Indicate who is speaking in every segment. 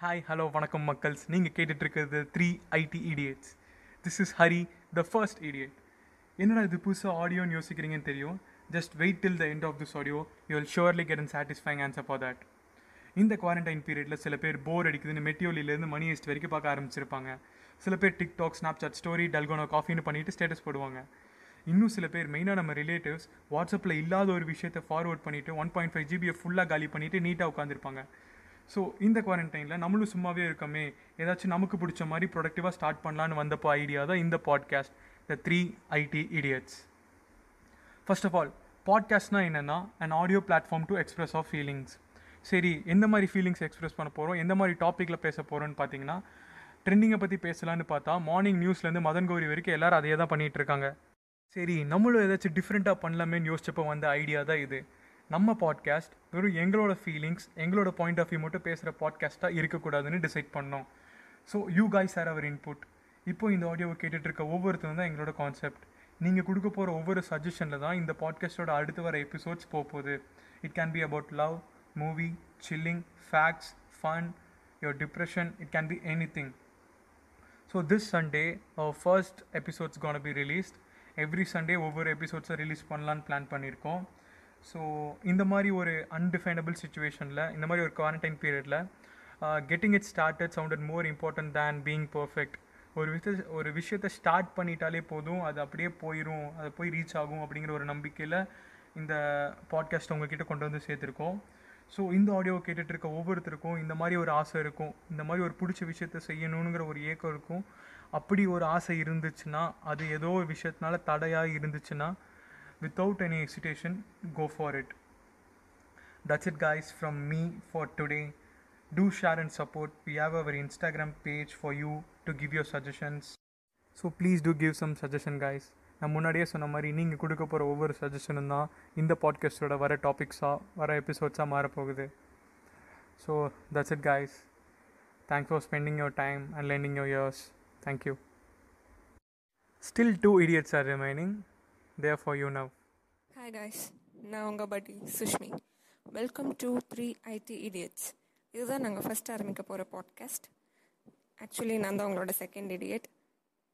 Speaker 1: Hi hello வணக்கம் மக்கள்ஸ். நீங்கள் கேட்டுட்ருக்கிறது three IT idiots this is Hari the first idiot என்னடா இது புதுசாக ஆடியோன்னு யோசிக்கிறீங்கன்னு தெரியும்? Just wait till the end of this audio you will surely get an satisfying answer for that இந்த குவாரண்டைன் பீரியடில் சில பேர் போர் அடிக்குதுன்னு மெட்டியோலிலேருந்து மணி ஹெஸ்ட் வரைக்கும் பார்க்க ஆரம்பிச்சிருப்பாங்க. சில பேர் டிக்டாக் ஸ்னாப்சாட் ஸ்டோரி டல்கோனோ காஃபின்னு பண்ணிட்டு ஸ்டேட்டஸ் போடுவாங்க. இன்னும் சில பேர் மெயினாக நம்ம ரிலேட்டிவ்ஸ் வாட்ஸ்அப்பில் இல்லாத ஒரு விஷயத்தை ஃபார்வர்ட் பண்ணிவிட்டு ஒன் பாயிண்ட் ஃபைவ் ஜிபியை ஃபுல்லாக காலி பண்ணிவிட்டு நீட்டாக உட்காந்துருப்பாங்க ஸோ இந்த குவாரண்டைனில் நம்மளும் சும்மாவே இருக்கமே. ஏதாச்சும் நமக்கு பிடிச்ச மாதிரி ப்ரொடக்டிவாக ஸ்டார்ட் பண்ணலான்னு வந்தப்போ ஐடியா தான் இந்த podcast the three IT idiots first of all பாட்காஸ்ட்னா என்னென்னா and audio platform to express of feelings சரி எந்த மாதிரி ஃபீலிங்ஸ் எக்ஸ்பிரஸ் பண்ண போகிறோம் எந்த மாதிரி டாப்பிக்கில் பேச போகிறோன்னு பார்த்தீங்கன்னா ட்ரெண்டிங்கை பற்றி பேசலான்னு பார்த்தா மார்னிங் நியூஸ்லேருந்து மதன் கௌரி வரைக்கும் எல்லாரும் அதையே தான் பண்ணிகிட்டு இருக்காங்க. சரி நம்மளும் ஏதாச்சும் டிஃப்ரெண்ட்டாக பண்ணலாமேன்னு யோசிச்சப்போ வந்த ஐடியா தான் இது. நம்ம பாட்காஸ்ட் வெறும் எங்களோட ஃபீலிங்ஸ் எங்களோட பாயிண்ட் ஆஃப் வியூ மட்டும் பேசுகிற பாட்காஸ்ட்டாக இருக்கக்கூடாதுன்னு டிசைட் பண்ணோம். So you guys are our input இப்போ இந்த ஆடியோவை கேட்டுட்டு இருக்க ஒவ்வொருத்தரும் தான் எங்களோட கான்செப்ட் நீங்கள் கொடுக்க போகிற ஒவ்வொரு சஜஷனில் தான் இந்த பாட்காஸ்ட்டோட அடுத்து வர எபிசோட்ஸ் போக போகுது it can be about love movie chilling facts fun your depression it can be anything so this Sunday our first episodes can be released every Sunday ஒவ்வொரு எபிசோட்ஸை ரிலீஸ் பண்ணலான்னு பிளான் பண்ணியிருக்கோம். ஸோ இந்த மாதிரி ஒரு அன்டிஃபைனபிள் சுச்சுவேஷனில் இந்த மாதிரி ஒரு குவாரண்டைன் பீரியடில் getting it started sounded more important than being perfect ஒரு விஷய ஒரு விஷயத்தை ஸ்டார்ட் பண்ணிட்டாலே போதும் அது அப்படியே போயிடும் அது போய் ரீச் ஆகும் அப்படிங்கிற ஒரு நம்பிக்கையில் இந்த பாட்காஸ்ட் உங்ககிட்ட கொண்டு வந்து சேர்த்துருக்கோம். ஸோ இந்த ஆடியோவை கேட்டுட்டு இருக்க ஒவ்வொருத்தருக்கும் இந்த மாதிரி ஒரு ஆசை இருக்கும். இந்த மாதிரி ஒரு பிடிச்ச விஷயத்த செய்யணுங்கிற ஒரு ஏக்கம் இருக்கும். அப்படி ஒரு ஆசை இருந்துச்சுன்னா அது ஏதோ ஒரு விஷயத்தினால தடையாக இருந்துச்சுன்னா without any hesitation go for it that's it guys from me for today to share and support we have our Instagram page for you to give your suggestions so please do give some suggestion guys. நான் முன்னாடியே சொன்ன மாதிரி நீங்கள் கொடுக்க போகிற ஒவ்வொரு சஜஷனும் தான் இந்த பாட்காஸ்ட்டோட வர டாபிக்ஸாக வர எபிசோட்ஸாக மாறப்போகுது. So that's it guys. Thanks for spending your time and lending your ears. Thank you. Still two idiots are remaining. There for you now.
Speaker 2: Hi guys, நான் உங்கள் buddy Sushmi. Welcome to three IT idiots இதுதான் நாங்கள் first ஆரம்பிக்க போகிற podcast actually நான் தான் உங்களோட second idiot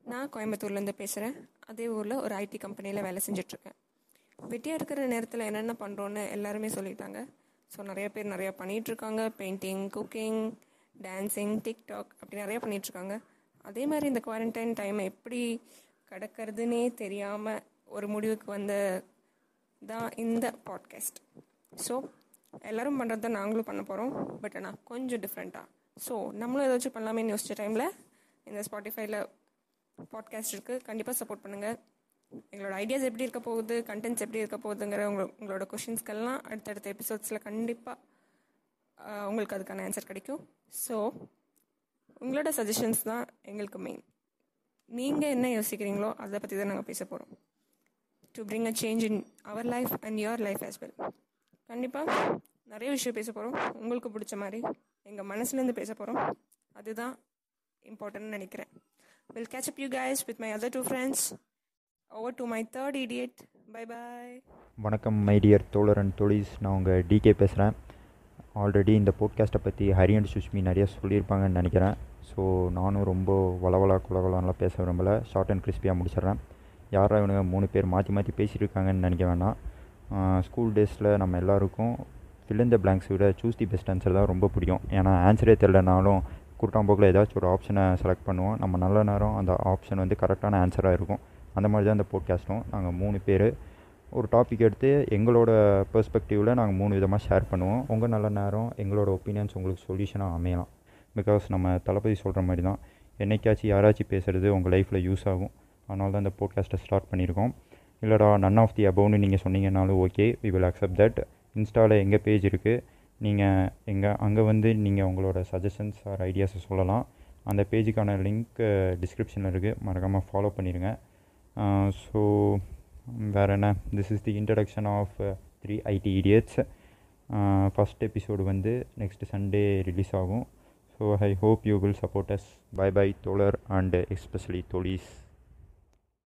Speaker 2: நான் கோயம்புத்தூர்லேருந்து பேசுகிறேன் அதே ஊரில் ஒரு ஐடி கம்பெனியில் வேலை செஞ்சிட்ருக்கேன். வெட்டியாக இருக்கிற நேரத்தில் என்னென்ன பண்ணுறோன்னு எல்லாருமே சொல்லிட்டாங்க. ஸோ நிறைய பேர் நிறையா பண்ணிகிட்ருக்காங்க பெயிண்டிங் குக்கிங் டான்ஸிங் டிக்டாக் அப்படி நிறையா பண்ணிகிட்ருக்காங்க அதே மாதிரி இந்த குவாரண்டைன் டைமை எப்படி கடக்கிறதுனே தெரியாமல் ஒரு முடிவுக்கு வந்த தான் இந்த பாட்காஸ்ட் ஸோ எல்லோரும் பண்ணுறது தான் நாங்களும் பண்ண போகிறோம் பட் ஆனால் கொஞ்சம் டிஃப்ரெண்ட்டாக ஸோ நம்மளும் ஏதாச்சும் பண்ணலாமேன்னு யோசிச்ச டைமில் இந்த ஸ்பாட்டிஃபைல பாட்காஸ்ட் இருக்குது கண்டிப்பாக சப்போர்ட் பண்ணுங்கள் எங்களோட ஐடியாஸ் எப்படி இருக்க போகுது கண்டென்ட்ஸ் எப்படி இருக்க போகுதுங்கிற உங்களோ உங்களோட கொஷின்ஸ்க்கெல்லாம் அடுத்தடுத்த எபிசோட்ஸில் கண்டிப்பாக உங்களுக்கு அதுக்கான ஆன்சர் கிடைக்கும். ஸோ உங்களோட சஜஷன்ஸ் தான் எங்களுக்கு மெயின் நீங்கள் என்ன யோசிக்கிறீங்களோ அதை பற்றி தான் நாங்கள் பேச போகிறோம் to bring a change in our life and your life as well கண்டிப்பாக நிறைய விஷயம் பேச போகிறோம் உங்களுக்கு பிடிச்ச மாதிரி எங்கள் மனசுலேருந்து பேச போகிறோம் அதுதான் இம்பார்ட்டன்ட்னு நினைக்கிறேன். Will catch up you guys with my other two friends over to my third idiot bye bye
Speaker 3: வணக்கம் மை டியர் தோழர் அண்ட் தோழிஸ். நான் உங்கள் டிகே பேசுகிறேன் ஆல்ரெடி இந்த போட்காஸ்ட்டை பற்றி ஹரி அண்ட் சுஷ்மி நிறையா சொல்லியிருப்பாங்கன்னு நினைக்கிறேன். ஸோ நானும் ரொம்ப வளவலா குலகுலான்லாம் பேச விரும்பலை. ஷார்ட் அண்ட் கிறிஸ்பியாக முடிச்சிடுறேன். யாரா இவனுங்க மூணு பேர் மாற்றி மாற்றி பேசியிருக்காங்கன்னு நினைக்க வேணாம். ஸ்கூல் டேஸில் நம்ம எல்லாருக்கும் ஃபில் இந்த பிளாங்க்ஸ் விட சூஸ் தி பெஸ்ட் ஆன்சர் தான் ரொம்ப பிடிக்கும். ஏன்னா ஆன்சரே தெரிலனாலும் குட்டாம்போக்கில் ஏதாச்சும் ஒரு ஆப்ஷனை செலக்ட் பண்ணுவோம். நம்ம நல்ல நேரம் அந்த ஆப்ஷன் வந்து கரெக்டான ஆன்சராக இருக்கும். அந்த மாதிரி தான் இந்த போட்காஸ்ட்டும் நாங்கள் மூணு பேர் ஒரு டாபிக் எடுத்து எங்களோட பெர்ஸ்பெக்டிவில் நாங்கள் மூணு விதமாக ஷேர் பண்ணுவோம். உங்கள் நல்ல நேரம் எங்களோட ஒப்பீனியன்ஸ் உங்களுக்கு சொல்யூஷனாக அமையலாம். பிகாஸ் நம்ம தளபதி சொல்கிற மாதிரி தான் என்னைக்காச்சும் யாராச்சும் பேசுகிறது உங்கள் லைஃப்பில் யூஸ் ஆகும். அதனால தான் இந்த போட்காஸ்ட்டை ஸ்டார்ட் பண்ணியிருக்கோம். இல்லைடா நன் ஆஃப் தி அபவுன்னு நீங்கள் சொன்னீங்கனாலும் okay we will accept that இன்ஸ்டாவில் எங்கள் பேஜ் இருக்குது நீங்கள் எங்கள் அங்கே வந்து நீங்கள் உங்களோட சஜஷன்ஸ் ஆர் ஐடியாஸை சொல்லலாம். அந்த பேஜுக்கான லிங்க் டிஸ்கிரிப்ஷனில் இருக்குது மறக்காமல் ஃபாலோ பண்ணிடுங்க ஸோ வேறு என்ன? This is the introduction of three IT idiots first episode வந்து நெக்ஸ்ட் சண்டே ரிலீஸ் ஆகும். So I hope you will support us bye bye தோழர் அண்ட் எஸ்பெஷலி தோழீஸ்.